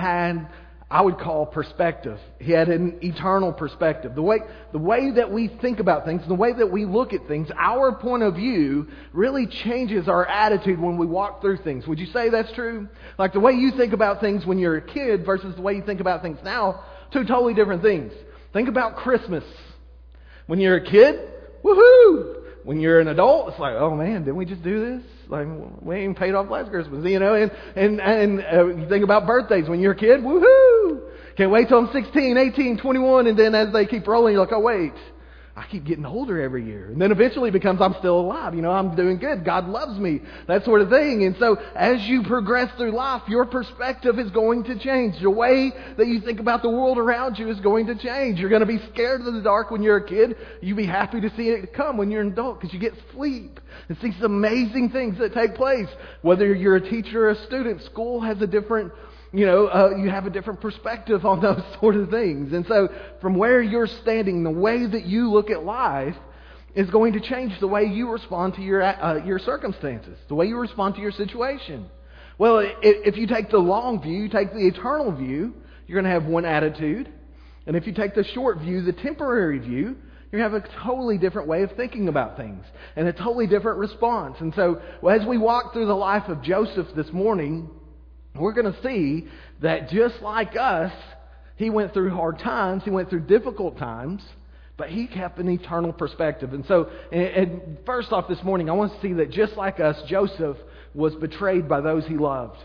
had I would call perspective. He had an eternal perspective. The way, the way that we think about things, the way that we look at things, our point of view really changes our attitude when we walk through things. Would you say that's true? Like the way you think about things when you're a kid versus the way you think about things now, two totally different things. Think about Christmas. When you're a kid, woohoo! When you're an adult, it's like, oh man, didn't we just do this? Like, we ain't paid off last Christmas, you know? And, and, and uh, you think about birthdays. When you're a kid, woohoo! Can't wait till I'm 16, 18, 21, and then as they keep rolling, you're like, oh wait, I keep getting older every year. And then eventually becomes I'm still alive. You know, I'm doing good. God loves me. That sort of thing. And so as you progress through life, your perspective is going to change. The way that you think about the world around you is going to change. You're going to be scared of the dark when you're a kid. You'll be happy to see it come when you're an adult because you get sleep and see some amazing things that take place. Whether you're a teacher or a student, school has a different you know, uh, you have a different perspective on those sort of things. And so, from where you're standing, the way that you look at life is going to change the way you respond to your, uh, your circumstances, the way you respond to your situation. Well, if you take the long view, you take the eternal view, you're going to have one attitude. And if you take the short view, the temporary view, you have a totally different way of thinking about things and a totally different response. And so, as we walk through the life of Joseph this morning, we're going to see that just like us, he went through hard times, he went through difficult times, but he kept an eternal perspective. And so, and, and first off this morning, I want to see that just like us, Joseph was betrayed by those he loved.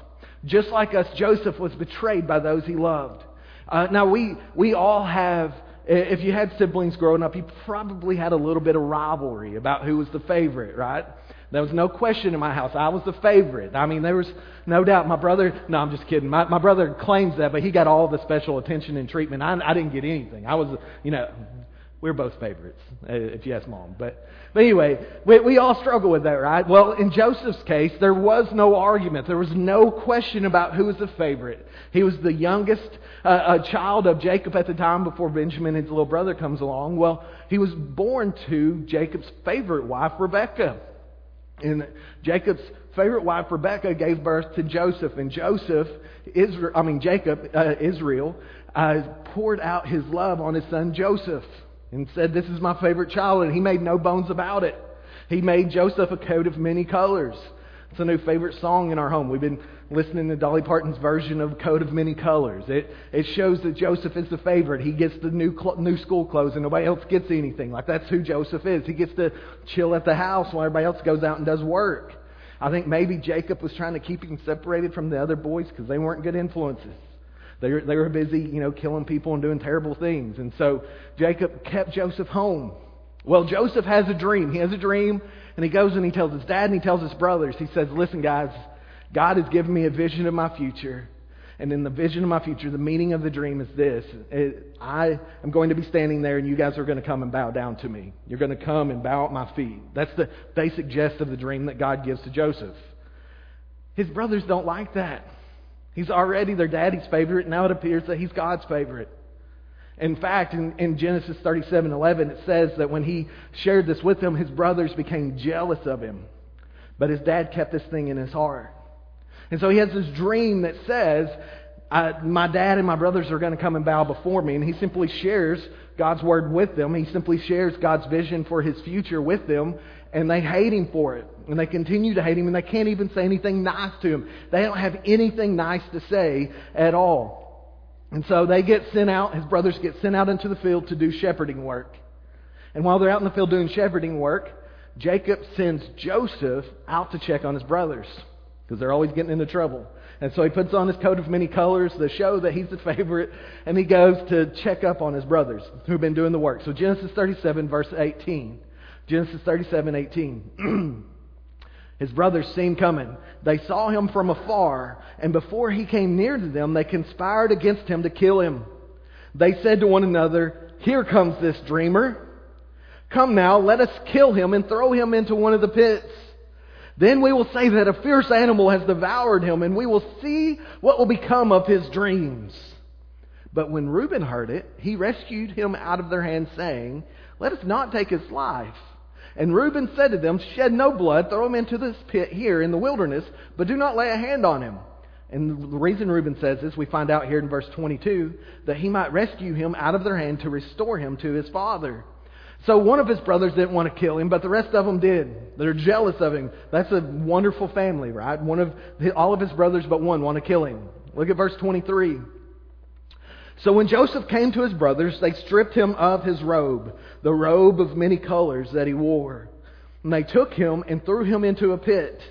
Just like us, Joseph was betrayed by those he loved. Uh, now, we, we all have, if you had siblings growing up, you probably had a little bit of rivalry about who was the favorite, right? There was no question in my house. I was the favorite. I mean, there was no doubt. My brother, no, I'm just kidding. My, my brother claims that, but he got all the special attention and treatment. I, I didn't get anything. I was, you know, we're both favorites, uh, if you ask mom. But, but anyway, we, we all struggle with that, right? Well, in Joseph's case, there was no argument. There was no question about who was the favorite. He was the youngest uh, uh, child of Jacob at the time before Benjamin, his little brother, comes along. Well, he was born to Jacob's favorite wife, Rebekah. And Jacob's favorite wife, Rebecca, gave birth to Joseph. And Joseph, Israel, I mean, Jacob, uh, Israel, uh, poured out his love on his son Joseph and said, This is my favorite child. And he made no bones about it. He made Joseph a coat of many colors. It's a new favorite song in our home. We've been listening to Dolly Parton's version of Coat of Many Colors. It, it shows that Joseph is the favorite. He gets the new, cl- new school clothes and nobody else gets anything. Like that's who Joseph is. He gets to chill at the house while everybody else goes out and does work. I think maybe Jacob was trying to keep him separated from the other boys because they weren't good influences. They were, they were busy, you know, killing people and doing terrible things. And so Jacob kept Joseph home. Well, Joseph has a dream. He has a dream, and he goes and he tells his dad and he tells his brothers. He says, Listen, guys, God has given me a vision of my future. And in the vision of my future, the meaning of the dream is this it, I am going to be standing there, and you guys are going to come and bow down to me. You're going to come and bow at my feet. That's the basic gist of the dream that God gives to Joseph. His brothers don't like that. He's already their daddy's favorite, now it appears that he's God's favorite. In fact, in, in Genesis 37 11, it says that when he shared this with them, his brothers became jealous of him. But his dad kept this thing in his heart. And so he has this dream that says, My dad and my brothers are going to come and bow before me. And he simply shares God's word with them. He simply shares God's vision for his future with them. And they hate him for it. And they continue to hate him. And they can't even say anything nice to him. They don't have anything nice to say at all. And so they get sent out, his brothers get sent out into the field to do shepherding work. And while they're out in the field doing shepherding work, Jacob sends Joseph out to check on his brothers because they're always getting into trouble. And so he puts on his coat of many colors to show that he's the favorite, and he goes to check up on his brothers who've been doing the work. So Genesis 37, verse 18. Genesis 37, 18. his brothers seen coming. They saw him from afar, and before he came near to them, they conspired against him to kill him. They said to one another, Here comes this dreamer. Come now, let us kill him and throw him into one of the pits. Then we will say that a fierce animal has devoured him, and we will see what will become of his dreams. But when Reuben heard it, he rescued him out of their hands, saying, Let us not take his life. And Reuben said to them, Shed no blood, throw him into this pit here in the wilderness, but do not lay a hand on him. And the reason Reuben says this, we find out here in verse 22, that he might rescue him out of their hand to restore him to his father. So one of his brothers didn't want to kill him, but the rest of them did. They're jealous of him. That's a wonderful family, right? One of all of his brothers but one want to kill him. Look at verse 23. So when Joseph came to his brothers, they stripped him of his robe, the robe of many colors that he wore. And they took him and threw him into a pit.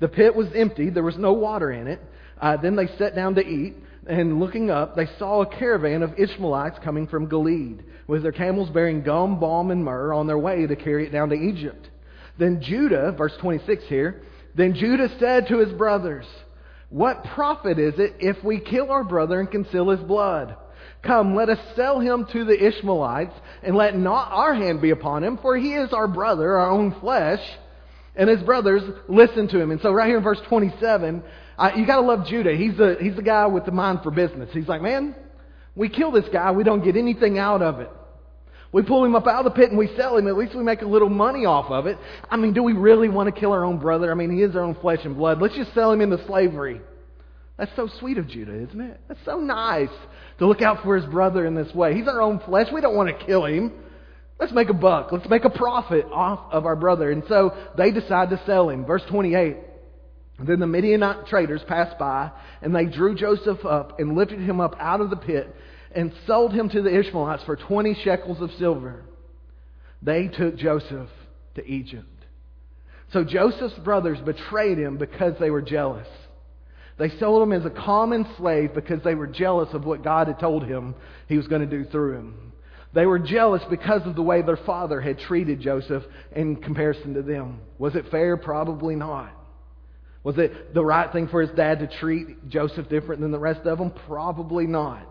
The pit was empty, there was no water in it. Uh, then they sat down to eat, and looking up, they saw a caravan of Ishmaelites coming from Gilead, with their camels bearing gum, balm, and myrrh on their way to carry it down to Egypt. Then Judah, verse 26 here, then Judah said to his brothers, What profit is it if we kill our brother and conceal his blood? Come, let us sell him to the Ishmaelites, and let not our hand be upon him, for he is our brother, our own flesh. And his brothers listened to him. And so, right here in verse 27, I, you got to love Judah. He's the, he's the guy with the mind for business. He's like, man, we kill this guy, we don't get anything out of it. We pull him up out of the pit and we sell him. At least we make a little money off of it. I mean, do we really want to kill our own brother? I mean, he is our own flesh and blood. Let's just sell him into slavery. That's so sweet of Judah, isn't it? That's so nice to look out for his brother in this way. He's our own flesh. We don't want to kill him. Let's make a buck. Let's make a profit off of our brother. And so they decide to sell him. Verse 28. Then the Midianite traders passed by, and they drew Joseph up and lifted him up out of the pit and sold him to the Ishmaelites for 20 shekels of silver. They took Joseph to Egypt. So Joseph's brothers betrayed him because they were jealous. They sold him as a common slave because they were jealous of what God had told him he was going to do through him. They were jealous because of the way their father had treated Joseph in comparison to them. Was it fair? Probably not. Was it the right thing for his dad to treat Joseph different than the rest of them? Probably not.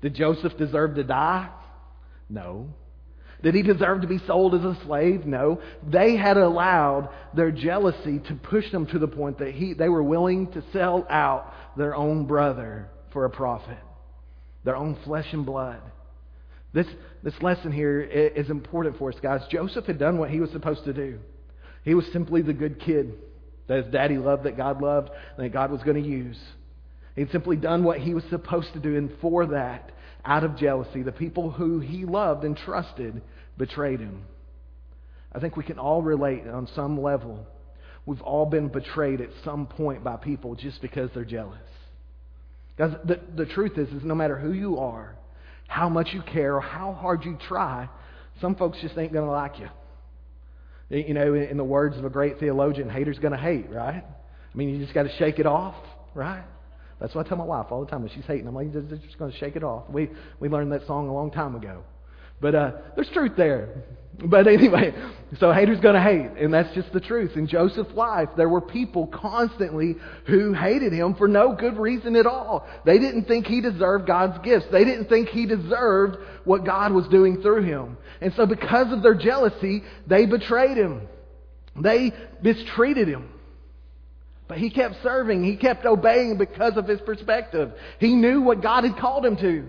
Did Joseph deserve to die? No. Did he deserve to be sold as a slave? No. They had allowed their jealousy to push them to the point that he, they were willing to sell out their own brother for a profit, their own flesh and blood. This, this lesson here is important for us, guys. Joseph had done what he was supposed to do. He was simply the good kid that his daddy loved, that God loved, and that God was going to use. He'd simply done what he was supposed to do, and for that, out of jealousy. The people who he loved and trusted betrayed him. I think we can all relate on some level. We've all been betrayed at some point by people just because they're jealous. Guys, the, the truth is, is no matter who you are, how much you care, or how hard you try, some folks just ain't going to like you. You know, in the words of a great theologian, haters going to hate, right? I mean, you just got to shake it off, right? That's what I tell my wife all the time when she's hating. I'm like, you're just going to shake it off. We, we learned that song a long time ago. But uh, there's truth there. But anyway, so haters going to hate, and that's just the truth. In Joseph's life, there were people constantly who hated him for no good reason at all. They didn't think he deserved God's gifts. They didn't think he deserved what God was doing through him. And so because of their jealousy, they betrayed him. They mistreated him. But he kept serving. He kept obeying because of his perspective. He knew what God had called him to.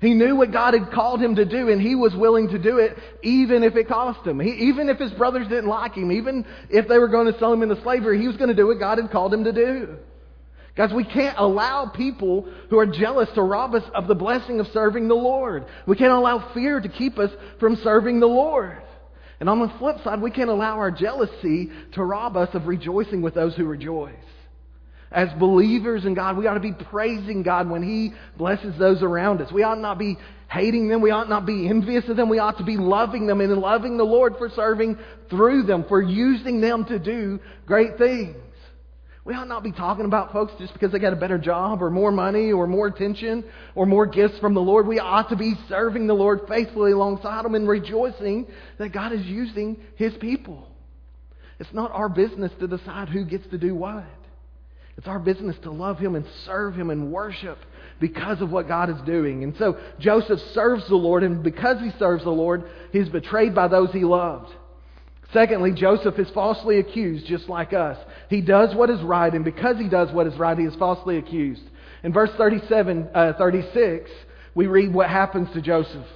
He knew what God had called him to do, and he was willing to do it even if it cost him. He, even if his brothers didn't like him, even if they were going to sell him into slavery, he was going to do what God had called him to do. Guys, we can't allow people who are jealous to rob us of the blessing of serving the Lord. We can't allow fear to keep us from serving the Lord. And on the flip side, we can't allow our jealousy to rob us of rejoicing with those who rejoice. As believers in God, we ought to be praising God when He blesses those around us. We ought not be hating them. We ought not be envious of them. We ought to be loving them and loving the Lord for serving through them, for using them to do great things. We ought not be talking about folks just because they got a better job or more money or more attention or more gifts from the Lord. We ought to be serving the Lord faithfully alongside them and rejoicing that God is using His people. It's not our business to decide who gets to do what. It's our business to love Him and serve Him and worship because of what God is doing. And so Joseph serves the Lord, and because he serves the Lord, he's betrayed by those he loved. Secondly, Joseph is falsely accused just like us. He does what is right, and because he does what is right, he is falsely accused. In verse 37, uh, 36, we read what happens to Joseph.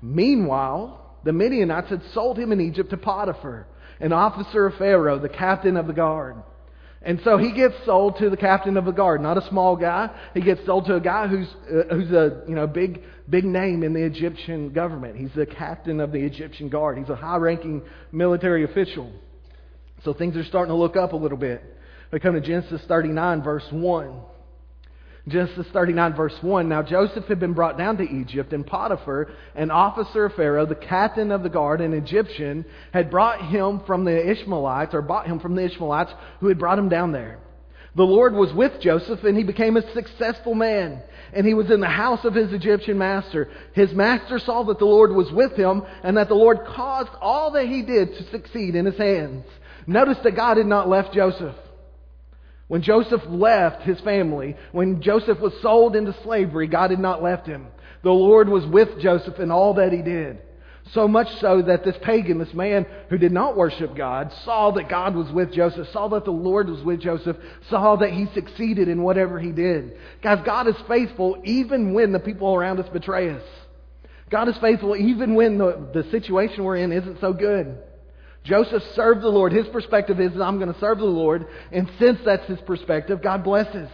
Meanwhile, the Midianites had sold him in Egypt to Potiphar, an officer of Pharaoh, the captain of the guard. And so he gets sold to the captain of the guard, not a small guy. He gets sold to a guy who's uh, who's a you know big big name in the Egyptian government. He's the captain of the Egyptian guard. He's a high-ranking military official. So things are starting to look up a little bit. We come to Genesis 39, verse 1. Genesis 39, verse 1. Now Joseph had been brought down to Egypt, and Potiphar, an officer of Pharaoh, the captain of the guard, an Egyptian, had brought him from the Ishmaelites, or bought him from the Ishmaelites who had brought him down there. The Lord was with Joseph, and he became a successful man. And he was in the house of his Egyptian master. His master saw that the Lord was with him, and that the Lord caused all that he did to succeed in his hands. Notice that God had not left Joseph. When Joseph left his family, when Joseph was sold into slavery, God had not left him. The Lord was with Joseph in all that he did. So much so that this pagan, this man who did not worship God, saw that God was with Joseph, saw that the Lord was with Joseph, saw that he succeeded in whatever he did. Guys, God is faithful even when the people around us betray us. God is faithful even when the, the situation we're in isn't so good. Joseph served the Lord. His perspective is, I'm going to serve the Lord. And since that's his perspective, God blesses.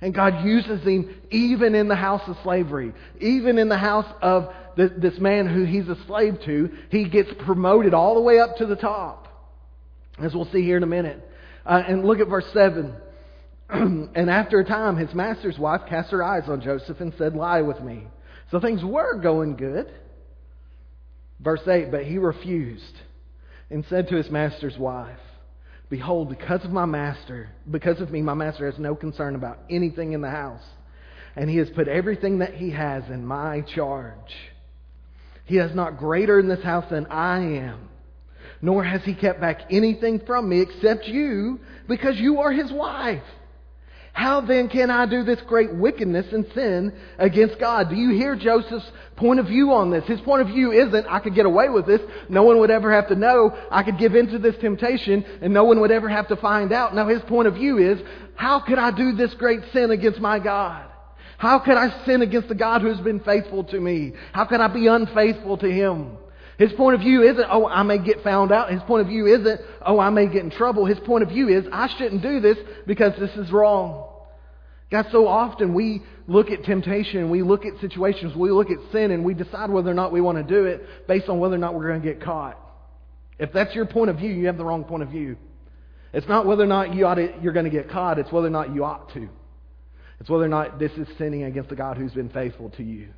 And God uses him even in the house of slavery, even in the house of this man who he's a slave to. He gets promoted all the way up to the top, as we'll see here in a minute. Uh, and look at verse 7. and after a time, his master's wife cast her eyes on Joseph and said, Lie with me. So things were going good. Verse 8, but he refused and said to his master's wife, Behold, because of my master, because of me, my master has no concern about anything in the house. And he has put everything that he has in my charge. He is not greater in this house than I am, nor has he kept back anything from me except you, because you are his wife. How then can I do this great wickedness and sin against God? Do you hear Joseph's point of view on this? His point of view isn't, I could get away with this. No one would ever have to know. I could give in to this temptation and no one would ever have to find out. No, his point of view is, how could I do this great sin against my God? How could I sin against the God who has been faithful to me? How could I be unfaithful to him? His point of view isn't, oh, I may get found out. His point of view isn't, oh, I may get in trouble. His point of view is, I shouldn't do this because this is wrong. God, so often we look at temptation, we look at situations, we look at sin, and we decide whether or not we want to do it based on whether or not we're going to get caught. If that's your point of view, you have the wrong point of view. It's not whether or not you ought to, you're going to get caught, it's whether or not you ought to. It's whether or not this is sinning against the God who's been faithful to you.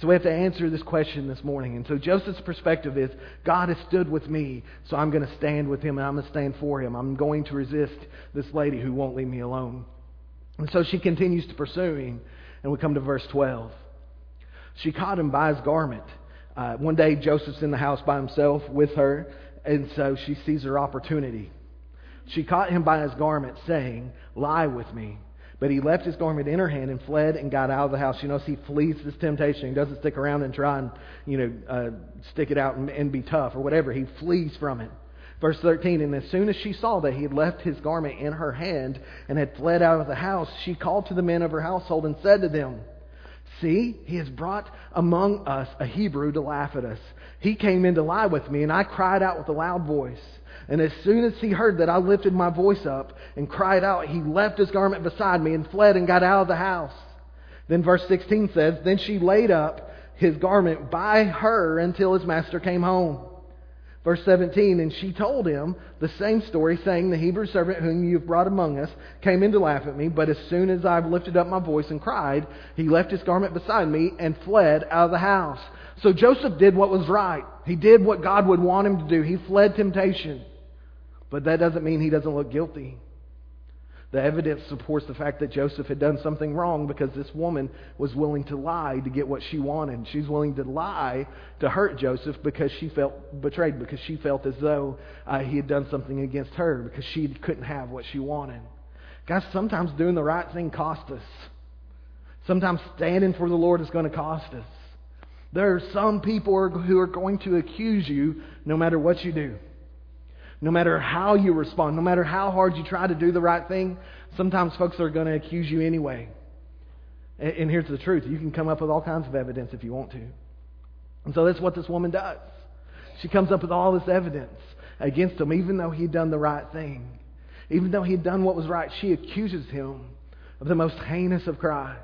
So we have to answer this question this morning. And so Joseph's perspective is God has stood with me, so I'm going to stand with him and I'm going to stand for him. I'm going to resist this lady who won't leave me alone. And so she continues to pursue him, and we come to verse 12. She caught him by his garment. Uh, one day, Joseph's in the house by himself with her, and so she sees her opportunity. She caught him by his garment, saying, Lie with me. But he left his garment in her hand and fled and got out of the house. You know, he flees this temptation. He doesn't stick around and try and, you know, uh, stick it out and, and be tough or whatever. He flees from it. Verse 13, and as soon as she saw that he had left his garment in her hand and had fled out of the house, she called to the men of her household and said to them, See, he has brought among us a Hebrew to laugh at us. He came in to lie with me, and I cried out with a loud voice. And as soon as he heard that I lifted my voice up and cried out, he left his garment beside me and fled and got out of the house. Then verse 16 says, Then she laid up his garment by her until his master came home. Verse 17, and she told him the same story, saying, The Hebrew servant whom you have brought among us came in to laugh at me, but as soon as I lifted up my voice and cried, he left his garment beside me and fled out of the house. So Joseph did what was right. He did what God would want him to do. He fled temptation. But that doesn't mean he doesn't look guilty. The evidence supports the fact that Joseph had done something wrong because this woman was willing to lie to get what she wanted. She's willing to lie to hurt Joseph because she felt betrayed, because she felt as though uh, he had done something against her, because she couldn't have what she wanted. Guys, sometimes doing the right thing costs us. Sometimes standing for the Lord is going to cost us. There are some people who are going to accuse you no matter what you do. No matter how you respond, no matter how hard you try to do the right thing, sometimes folks are going to accuse you anyway. And here's the truth you can come up with all kinds of evidence if you want to. And so that's what this woman does. She comes up with all this evidence against him, even though he'd done the right thing. Even though he had done what was right, she accuses him of the most heinous of crimes,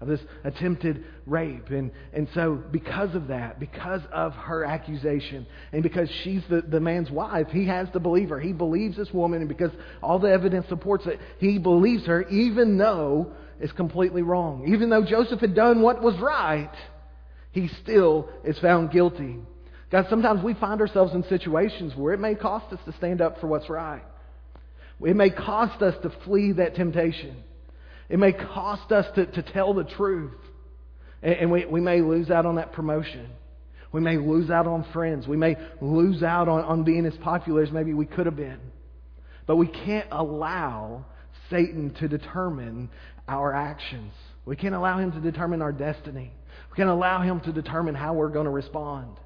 of this attempted rape. And, and so, because of that, because of her accusation, and because she's the, the man's wife, he has to believe her. He believes this woman, and because all the evidence supports it, he believes her, even though it's completely wrong. Even though Joseph had done what was right, he still is found guilty. God, sometimes we find ourselves in situations where it may cost us to stand up for what's right. It may cost us to flee that temptation. It may cost us to, to tell the truth. And, and we, we may lose out on that promotion. We may lose out on friends. We may lose out on, on being as popular as maybe we could have been. But we can't allow Satan to determine our actions. We can't allow him to determine our destiny. We can't allow him to determine how we're going to respond.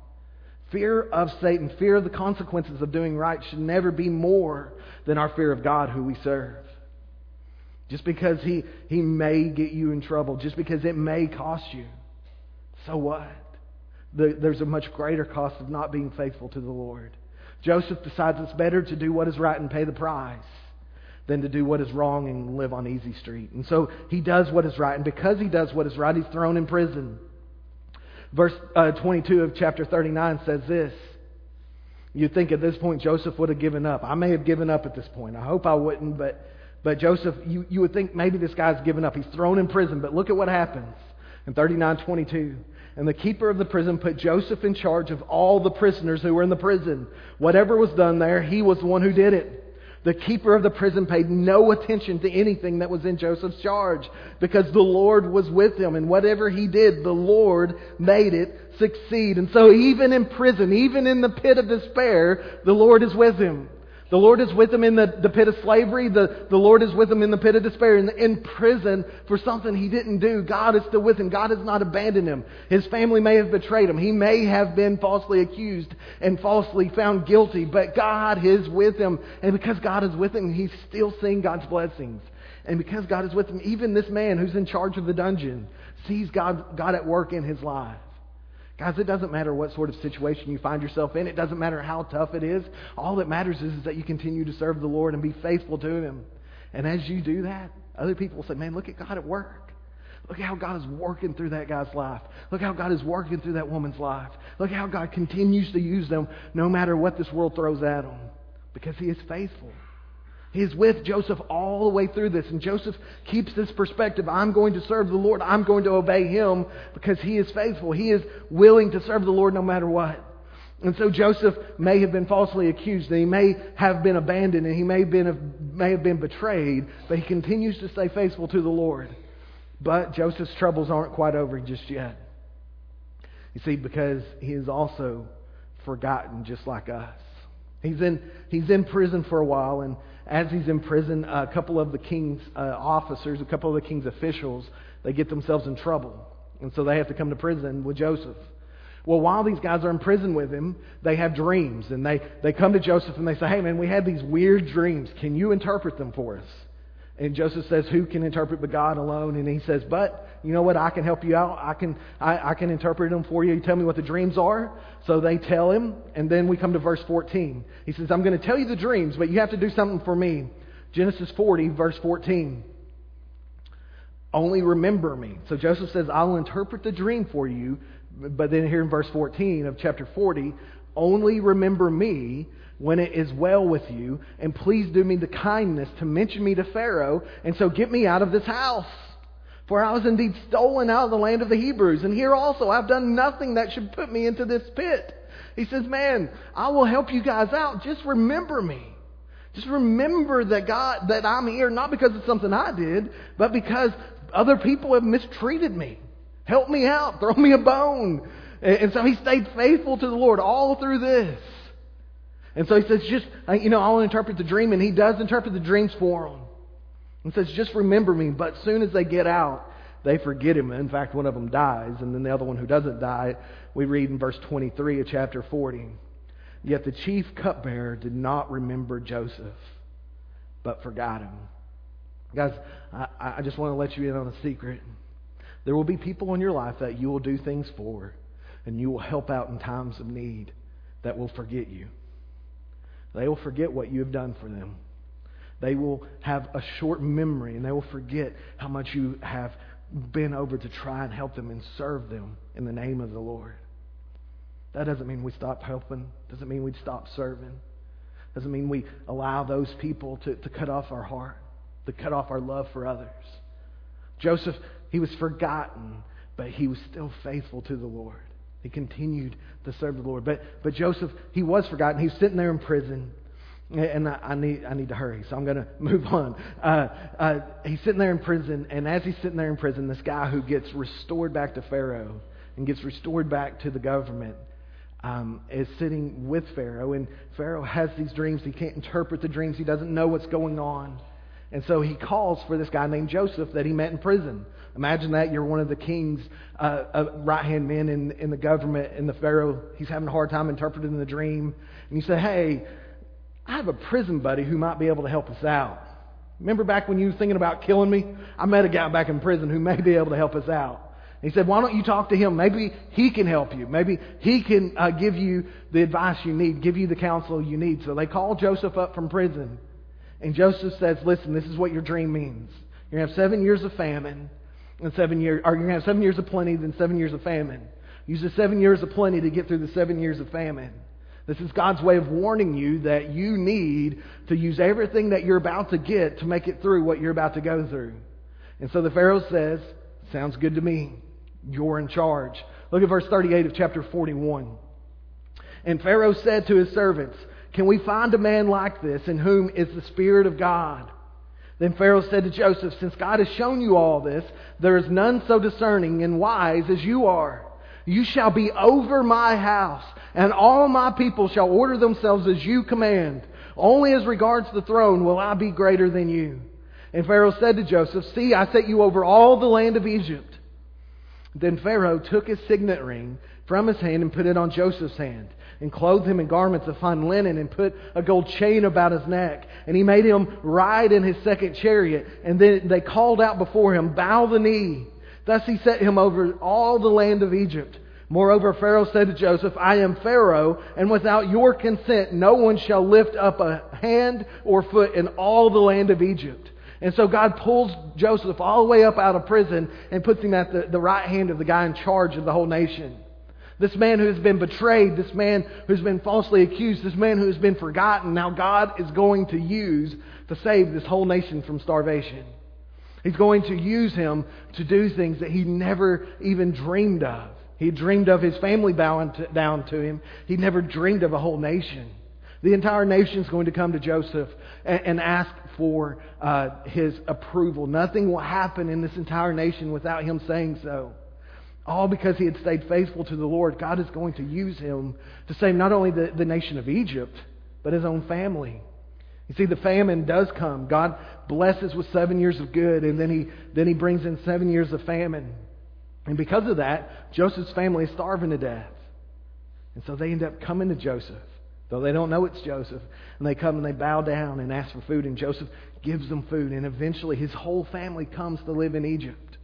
Fear of Satan, fear of the consequences of doing right should never be more than our fear of God who we serve. Just because he, he may get you in trouble, just because it may cost you. So what? The, there's a much greater cost of not being faithful to the Lord. Joseph decides it's better to do what is right and pay the price than to do what is wrong and live on easy street. And so he does what is right. And because he does what is right, he's thrown in prison. Verse uh, 22 of chapter 39 says this. You'd think at this point Joseph would have given up. I may have given up at this point. I hope I wouldn't, but, but Joseph, you, you would think maybe this guy's given up. He's thrown in prison. But look at what happens in 39:22. And the keeper of the prison put Joseph in charge of all the prisoners who were in the prison. Whatever was done there, he was the one who did it. The keeper of the prison paid no attention to anything that was in Joseph's charge because the Lord was with him. And whatever he did, the Lord made it succeed. And so even in prison, even in the pit of despair, the Lord is with him. The Lord is with him in the, the pit of slavery. The, the Lord is with him in the pit of despair. In, in prison for something he didn't do. God is still with him. God has not abandoned him. His family may have betrayed him. He may have been falsely accused and falsely found guilty. But God is with him. And because God is with him, he's still seeing God's blessings. And because God is with him, even this man who's in charge of the dungeon sees God, God at work in his life. Guys, it doesn't matter what sort of situation you find yourself in. It doesn't matter how tough it is. All that matters is, is that you continue to serve the Lord and be faithful to Him. And as you do that, other people will say, man, look at God at work. Look how God is working through that guy's life. Look how God is working through that woman's life. Look how God continues to use them no matter what this world throws at them because He is faithful. He's with Joseph all the way through this. And Joseph keeps this perspective I'm going to serve the Lord. I'm going to obey him because he is faithful. He is willing to serve the Lord no matter what. And so Joseph may have been falsely accused, and he may have been abandoned, and he may have been, may have been betrayed, but he continues to stay faithful to the Lord. But Joseph's troubles aren't quite over just yet. You see, because he is also forgotten just like us. He's in, he's in prison for a while, and as he's in prison, a couple of the king's uh, officers, a couple of the king's officials, they get themselves in trouble. And so they have to come to prison with Joseph. Well, while these guys are in prison with him, they have dreams. And they, they come to Joseph and they say, Hey, man, we had these weird dreams. Can you interpret them for us? And Joseph says, Who can interpret but God alone? And he says, But you know what? I can help you out. I can, I, I can interpret them for you. You tell me what the dreams are. So they tell him. And then we come to verse 14. He says, I'm going to tell you the dreams, but you have to do something for me. Genesis 40, verse 14. Only remember me. So Joseph says, I'll interpret the dream for you. But then here in verse 14 of chapter 40, only remember me when it is well with you, and please do me the kindness to mention me to Pharaoh, and so get me out of this house. For I was indeed stolen out of the land of the Hebrews, and here also I've done nothing that should put me into this pit. He says, Man, I will help you guys out. Just remember me. Just remember that God, that I'm here, not because of something I did, but because other people have mistreated me. Help me out. Throw me a bone. And so he stayed faithful to the Lord all through this. And so he says, just, you know, I'll interpret the dream. And he does interpret the dreams for them. And says, just remember me. But soon as they get out, they forget him. In fact, one of them dies. And then the other one who doesn't die, we read in verse 23 of chapter 40. Yet the chief cupbearer did not remember Joseph, but forgot him. Guys, I, I just want to let you in on a secret. There will be people in your life that you will do things for, and you will help out in times of need that will forget you. They will forget what you have done for them. They will have a short memory and they will forget how much you have been over to try and help them and serve them in the name of the Lord. That doesn't mean we stop helping, doesn't mean we stop serving, doesn't mean we allow those people to, to cut off our heart, to cut off our love for others. Joseph, he was forgotten, but he was still faithful to the Lord. He continued to serve the Lord. But, but Joseph, he was forgotten. He was sitting there in prison. And I, I need, I need to hurry, so I'm going to move on. Uh, uh, he's sitting there in prison, and as he's sitting there in prison, this guy who gets restored back to Pharaoh and gets restored back to the government um, is sitting with Pharaoh. And Pharaoh has these dreams. He can't interpret the dreams, he doesn't know what's going on. And so he calls for this guy named Joseph that he met in prison. Imagine that you're one of the king's uh, uh, right hand men in, in the government, and the Pharaoh, he's having a hard time interpreting the dream. And you say, Hey, I have a prison buddy who might be able to help us out. Remember back when you were thinking about killing me? I met a guy back in prison who may be able to help us out. he said, Why don't you talk to him? Maybe he can help you. Maybe he can uh, give you the advice you need, give you the counsel you need. So they call Joseph up from prison. And Joseph says, Listen, this is what your dream means. You're going to have seven years of famine and seven years, or you're going to have seven years of plenty, then seven years of famine. Use the seven years of plenty to get through the seven years of famine. This is God's way of warning you that you need to use everything that you're about to get to make it through what you're about to go through. And so the Pharaoh says, Sounds good to me. You're in charge. Look at verse 38 of chapter 41. And Pharaoh said to his servants, Can we find a man like this in whom is the Spirit of God? Then Pharaoh said to Joseph, Since God has shown you all this, there is none so discerning and wise as you are. You shall be over my house, and all my people shall order themselves as you command. Only as regards the throne will I be greater than you. And Pharaoh said to Joseph, See, I set you over all the land of Egypt. Then Pharaoh took his signet ring from his hand and put it on Joseph's hand and clothed him in garments of fine linen and put a gold chain about his neck. And he made him ride in his second chariot. And then they called out before him, Bow the knee. Thus he set him over all the land of Egypt. Moreover, Pharaoh said to Joseph, I am Pharaoh, and without your consent, no one shall lift up a hand or foot in all the land of Egypt. And so God pulls Joseph all the way up out of prison and puts him at the, the right hand of the guy in charge of the whole nation. This man who has been betrayed, this man who's been falsely accused, this man who has been forgotten, now God is going to use to save this whole nation from starvation. He's going to use him to do things that he never even dreamed of. He dreamed of his family bowing to, down to him. He never dreamed of a whole nation. The entire nation is going to come to Joseph and, and ask for uh, his approval. Nothing will happen in this entire nation without him saying so. All because he had stayed faithful to the Lord, God is going to use him to save not only the, the nation of Egypt, but his own family. You see, the famine does come. God blesses with seven years of good, and then he, then he brings in seven years of famine. And because of that, Joseph's family is starving to death. And so they end up coming to Joseph, though they don't know it's Joseph. And they come and they bow down and ask for food, and Joseph gives them food. And eventually, his whole family comes to live in Egypt.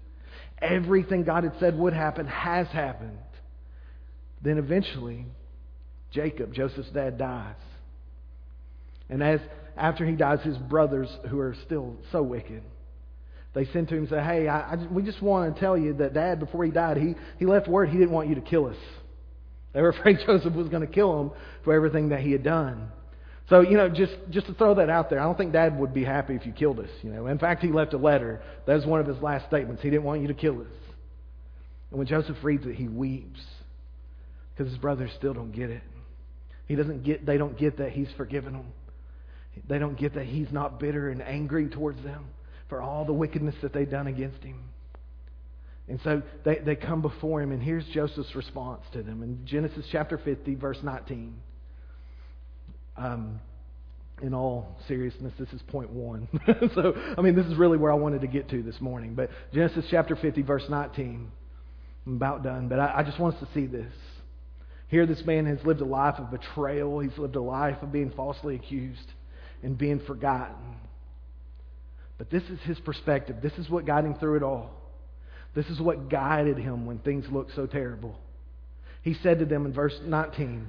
Everything God had said would happen has happened. Then eventually, Jacob, Joseph's dad, dies. And as after he dies, his brothers, who are still so wicked, they send to him and say, Hey, I, I, we just want to tell you that dad, before he died, he, he left word he didn't want you to kill us. They were afraid Joseph was going to kill him for everything that he had done. So, you know, just, just to throw that out there, I don't think Dad would be happy if you killed us. You know, in fact, he left a letter. That was one of his last statements. He didn't want you to kill us. And when Joseph reads it, he weeps because his brothers still don't get it. He doesn't get. They don't get that he's forgiven them. They don't get that he's not bitter and angry towards them for all the wickedness that they've done against him. And so they, they come before him, and here's Joseph's response to them in Genesis chapter 50, verse 19. Um, in all seriousness, this is point one. so, I mean, this is really where I wanted to get to this morning. But Genesis chapter 50, verse 19. I'm about done, but I, I just want us to see this. Here, this man has lived a life of betrayal, he's lived a life of being falsely accused and being forgotten. But this is his perspective. This is what got him through it all. This is what guided him when things looked so terrible. He said to them in verse 19,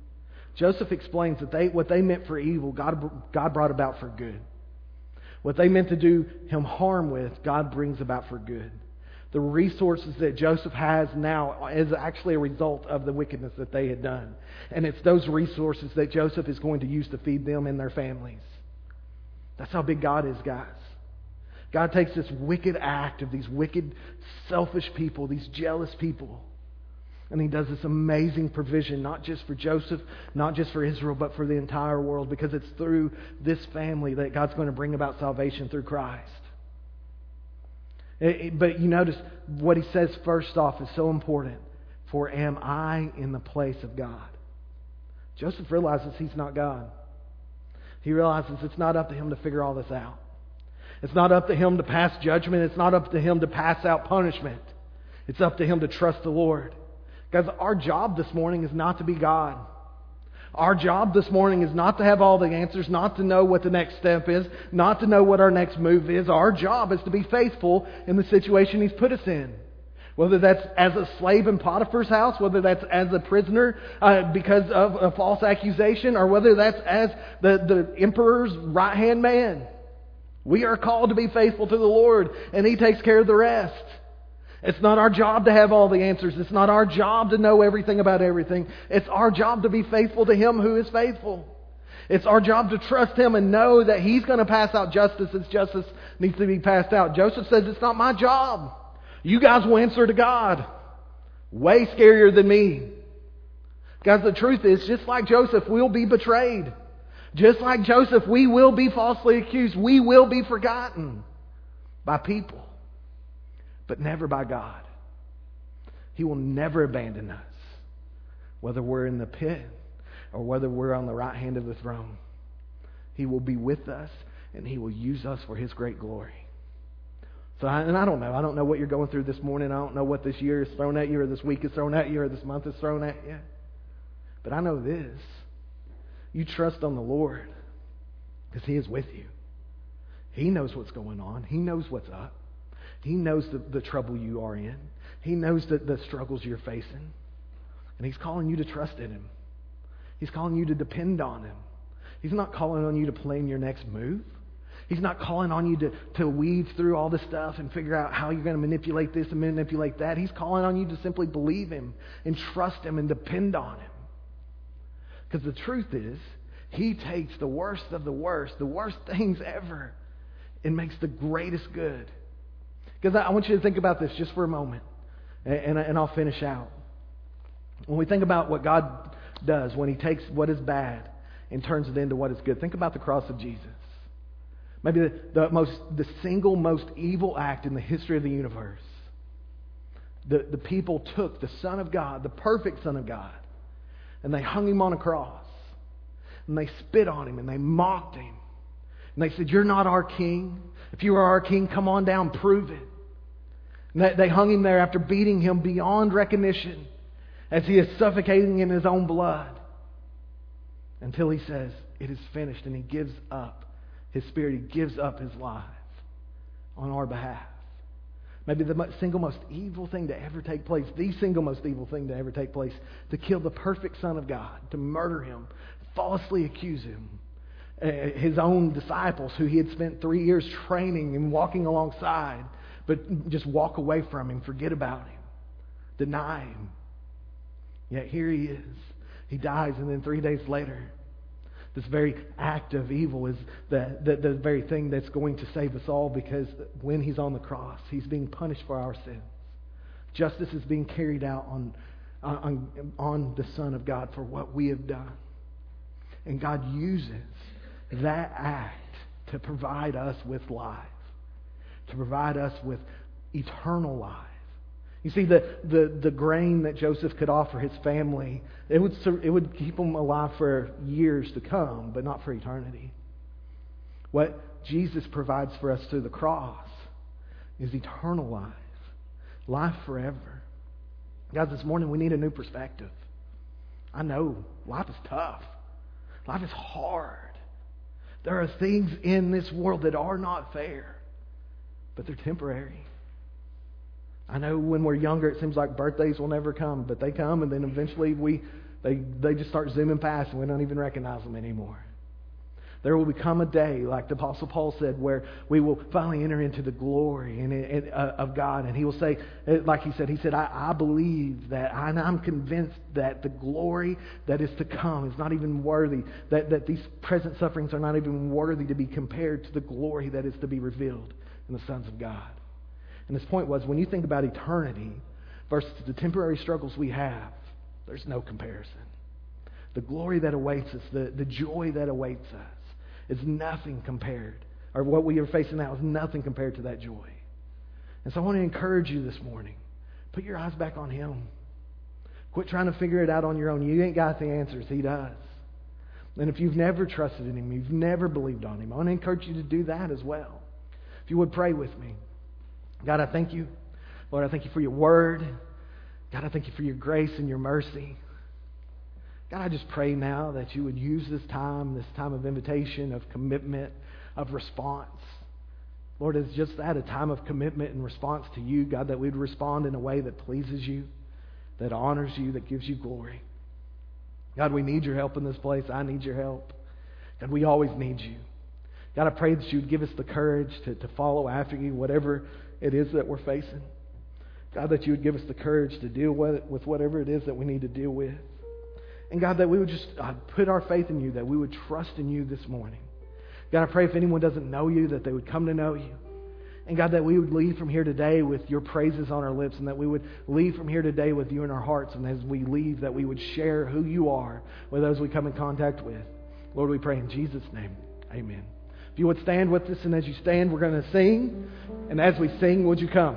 Joseph explains that they, what they meant for evil, God, God brought about for good. What they meant to do him harm with, God brings about for good. The resources that Joseph has now is actually a result of the wickedness that they had done. And it's those resources that Joseph is going to use to feed them and their families. That's how big God is, guys. God takes this wicked act of these wicked, selfish people, these jealous people, and He does this amazing provision, not just for Joseph, not just for Israel, but for the entire world, because it's through this family that God's going to bring about salvation through Christ. But you notice what He says first off is so important. For am I in the place of God? Joseph realizes he's not God. He realizes it's not up to him to figure all this out. It's not up to him to pass judgment. It's not up to him to pass out punishment. It's up to him to trust the Lord. Guys, our job this morning is not to be God. Our job this morning is not to have all the answers, not to know what the next step is, not to know what our next move is. Our job is to be faithful in the situation He's put us in. Whether that's as a slave in Potiphar's house, whether that's as a prisoner uh, because of a false accusation, or whether that's as the, the emperor's right hand man. We are called to be faithful to the Lord, and He takes care of the rest. It's not our job to have all the answers. It's not our job to know everything about everything. It's our job to be faithful to Him who is faithful. It's our job to trust Him and know that He's going to pass out justice as justice needs to be passed out. Joseph says, It's not my job. You guys will answer to God. Way scarier than me. Guys, the truth is, just like Joseph, we'll be betrayed. Just like Joseph, we will be falsely accused. We will be forgotten by people, but never by God. He will never abandon us, whether we're in the pit or whether we're on the right hand of the throne. He will be with us and He will use us for His great glory. So, I, and I don't know. I don't know what you're going through this morning. I don't know what this year is thrown at you, or this week is thrown at you, or this month is thrown at you. But I know this you trust on the Lord because He is with you. He knows what's going on, He knows what's up, He knows the, the trouble you are in, He knows the, the struggles you're facing. And He's calling you to trust in Him, He's calling you to depend on Him. He's not calling on you to plan your next move. He's not calling on you to, to weave through all this stuff and figure out how you're going to manipulate this and manipulate that. He's calling on you to simply believe Him and trust Him and depend on Him. Because the truth is, He takes the worst of the worst, the worst things ever, and makes the greatest good. Because I want you to think about this just for a moment, and, I'll finish out. When we think about what God does when He takes what is bad and turns it into what is good, think about the cross of Jesus. Maybe the, the, most, the single most evil act in the history of the universe. The, the people took the Son of God, the perfect Son of God, and they hung him on a cross. And they spit on him and they mocked him. And they said, You're not our king. If you are our king, come on down, prove it. They, hung him there after beating him beyond recognition as he is suffocating in his own blood until he says, It is finished, and he gives up his spirit. He gives up his life on our behalf. Maybe the single most evil thing to ever take place, the single most evil thing to ever take place, to kill the perfect Son of God, to murder him, falsely accuse him. Uh, his own disciples, who he had spent three years training and walking alongside, but just walk away from him, forget about him, deny him. Yet here he is. He dies, and then three days later, this very act of evil is the, the, the, very thing that's going to save us all because when he's on the cross, he's being punished for our sins. Justice is being carried out on, uh, on, on the Son of God for what we have done. And God uses that act to provide us with life, to provide us with eternal life. You see, the, the, the grain that Joseph could offer his family, it would, it would keep them alive for years to come, but not for eternity. What, Jesus provides for us through the cross is eternal life, life forever. Guys, this morning we need a new perspective. I know life is tough, life is hard. There are things in this world that are not fair, but they're temporary. I know when we're younger, it seems like birthdays will never come, but they come, and then eventually we they they just start zooming past, and we don't even recognize them anymore. There will become a day, like the Apostle Paul said, where we will finally enter into the glory and, and, uh, of God. And he will say, uh, like he said, he said, I, I believe that, and I'm convinced that the glory that is to come is not even worthy, that, that these present sufferings are not even worthy to be compared to the glory that is to be revealed in the sons of God. And his point was, when you think about eternity versus the temporary struggles we have, there's no comparison. The glory that awaits us, the, the joy that awaits us, is nothing compared, or what we are facing now is nothing compared to that joy. And so I want to encourage you this morning put your eyes back on Him. Quit trying to figure it out on your own. You ain't got the answers, He does. And if you've never trusted in Him, you've never believed on Him, I want to encourage you to do that as well. You would pray with me. God, I thank you. Lord, I thank you for your word. God, I thank you for your grace and your mercy. God, I just pray now that you would use this time, this time of invitation, of commitment, of response. Lord, it's just that, a time of commitment and response to you, God, that we'd respond in a way that pleases you, that honors you, that gives you glory. God, we need your help in this place. I need your help. God, we always need you. God, I pray that you would give us the courage to, to follow after you, whatever it is that we're facing. God, that you would give us the courage to deal with, with whatever it is that we need to deal with. And God, that we would just uh, put our faith in you, that we would trust in you this morning. God, I pray if anyone doesn't know you, that they would come to know you. And God, that we would leave from here today with your praises on our lips, and that we would leave from here today with you in our hearts. And as we leave, that we would share who you are with those we come in contact with. Lord, we pray in Jesus' name. Amen. If you would stand with us, and as you stand, we're going to sing. And as we sing, would you come?